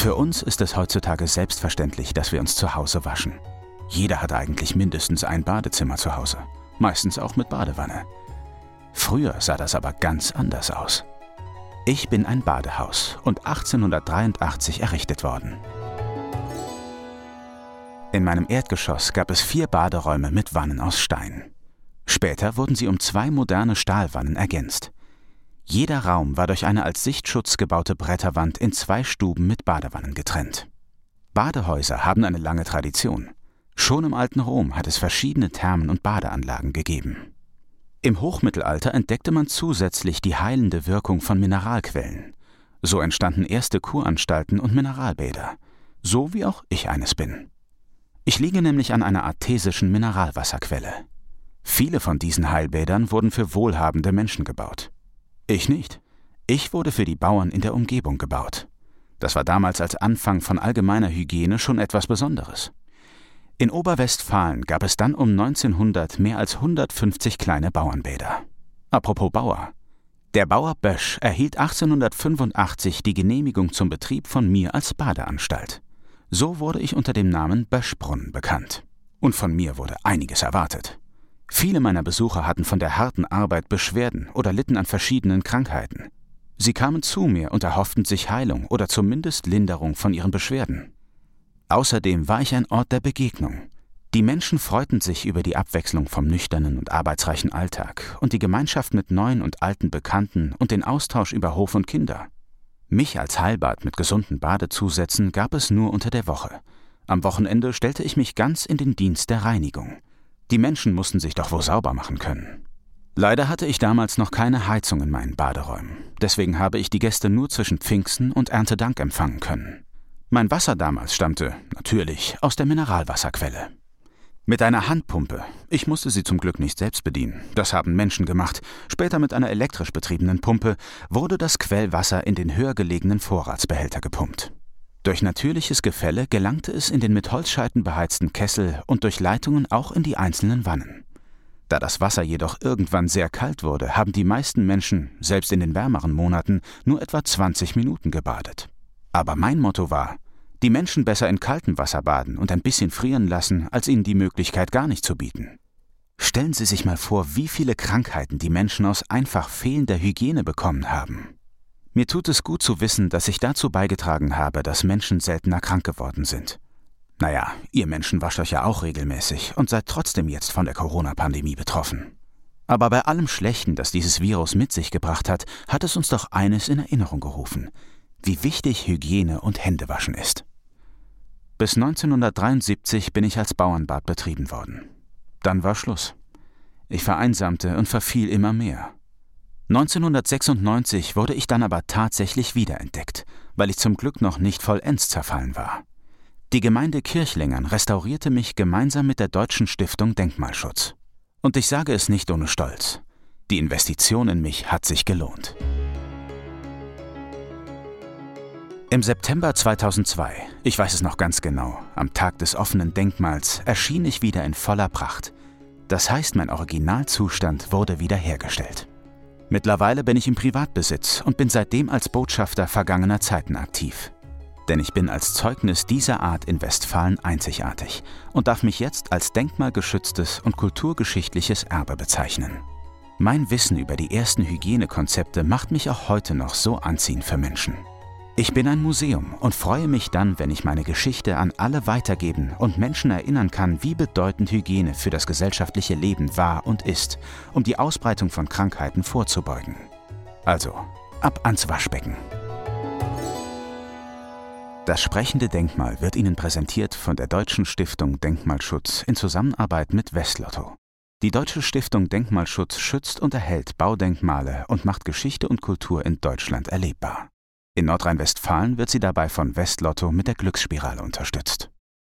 Für uns ist es heutzutage selbstverständlich, dass wir uns zu Hause waschen. Jeder hat eigentlich mindestens ein Badezimmer zu Hause, meistens auch mit Badewanne. Früher sah das aber ganz anders aus. Ich bin ein Badehaus und 1883 errichtet worden. In meinem Erdgeschoss gab es vier Baderäume mit Wannen aus Stein. Später wurden sie um zwei moderne Stahlwannen ergänzt. Jeder Raum war durch eine als Sichtschutz gebaute Bretterwand in zwei Stuben mit Badewannen getrennt. Badehäuser haben eine lange Tradition. Schon im alten Rom hat es verschiedene Thermen und Badeanlagen gegeben. Im Hochmittelalter entdeckte man zusätzlich die heilende Wirkung von Mineralquellen. So entstanden erste Kuranstalten und Mineralbäder, so wie auch ich eines bin. Ich liege nämlich an einer artesischen Mineralwasserquelle. Viele von diesen Heilbädern wurden für wohlhabende Menschen gebaut. Ich nicht. Ich wurde für die Bauern in der Umgebung gebaut. Das war damals als Anfang von allgemeiner Hygiene schon etwas Besonderes. In Oberwestfalen gab es dann um 1900 mehr als 150 kleine Bauernbäder. Apropos Bauer. Der Bauer Bösch erhielt 1885 die Genehmigung zum Betrieb von mir als Badeanstalt. So wurde ich unter dem Namen Böschbrunn bekannt. Und von mir wurde einiges erwartet. Viele meiner Besucher hatten von der harten Arbeit Beschwerden oder litten an verschiedenen Krankheiten. Sie kamen zu mir und erhofften sich Heilung oder zumindest Linderung von ihren Beschwerden. Außerdem war ich ein Ort der Begegnung. Die Menschen freuten sich über die Abwechslung vom nüchternen und arbeitsreichen Alltag und die Gemeinschaft mit neuen und alten Bekannten und den Austausch über Hof und Kinder. Mich als Heilbad mit gesunden Badezusätzen gab es nur unter der Woche. Am Wochenende stellte ich mich ganz in den Dienst der Reinigung. Die Menschen mussten sich doch wohl sauber machen können. Leider hatte ich damals noch keine Heizung in meinen Baderäumen, deswegen habe ich die Gäste nur zwischen Pfingsten und Erntedank empfangen können. Mein Wasser damals stammte, natürlich, aus der Mineralwasserquelle. Mit einer Handpumpe. Ich musste sie zum Glück nicht selbst bedienen. Das haben Menschen gemacht. Später mit einer elektrisch betriebenen Pumpe wurde das Quellwasser in den höher gelegenen Vorratsbehälter gepumpt. Durch natürliches Gefälle gelangte es in den mit Holzscheiten beheizten Kessel und durch Leitungen auch in die einzelnen Wannen. Da das Wasser jedoch irgendwann sehr kalt wurde, haben die meisten Menschen, selbst in den wärmeren Monaten, nur etwa 20 Minuten gebadet. Aber mein Motto war, die Menschen besser in kaltem Wasser baden und ein bisschen frieren lassen, als ihnen die Möglichkeit gar nicht zu bieten. Stellen Sie sich mal vor, wie viele Krankheiten die Menschen aus einfach fehlender Hygiene bekommen haben. Mir tut es gut zu wissen, dass ich dazu beigetragen habe, dass Menschen seltener krank geworden sind. Naja, ihr Menschen wascht euch ja auch regelmäßig und seid trotzdem jetzt von der Corona-Pandemie betroffen. Aber bei allem Schlechten, das dieses Virus mit sich gebracht hat, hat es uns doch eines in Erinnerung gerufen wie wichtig Hygiene und Händewaschen ist. Bis 1973 bin ich als Bauernbad betrieben worden. Dann war Schluss. Ich vereinsamte und verfiel immer mehr. 1996 wurde ich dann aber tatsächlich wiederentdeckt, weil ich zum Glück noch nicht vollends zerfallen war. Die Gemeinde Kirchlingern restaurierte mich gemeinsam mit der Deutschen Stiftung Denkmalschutz. Und ich sage es nicht ohne Stolz. Die Investition in mich hat sich gelohnt. Im September 2002, ich weiß es noch ganz genau, am Tag des offenen Denkmals, erschien ich wieder in voller Pracht. Das heißt, mein Originalzustand wurde wiederhergestellt. Mittlerweile bin ich im Privatbesitz und bin seitdem als Botschafter vergangener Zeiten aktiv. Denn ich bin als Zeugnis dieser Art in Westfalen einzigartig und darf mich jetzt als denkmalgeschütztes und kulturgeschichtliches Erbe bezeichnen. Mein Wissen über die ersten Hygienekonzepte macht mich auch heute noch so anziehend für Menschen. Ich bin ein Museum und freue mich dann, wenn ich meine Geschichte an alle weitergeben und Menschen erinnern kann, wie bedeutend Hygiene für das gesellschaftliche Leben war und ist, um die Ausbreitung von Krankheiten vorzubeugen. Also, ab ans Waschbecken. Das sprechende Denkmal wird Ihnen präsentiert von der Deutschen Stiftung Denkmalschutz in Zusammenarbeit mit Westlotto. Die Deutsche Stiftung Denkmalschutz schützt und erhält Baudenkmale und macht Geschichte und Kultur in Deutschland erlebbar. In Nordrhein-Westfalen wird sie dabei von Westlotto mit der Glücksspirale unterstützt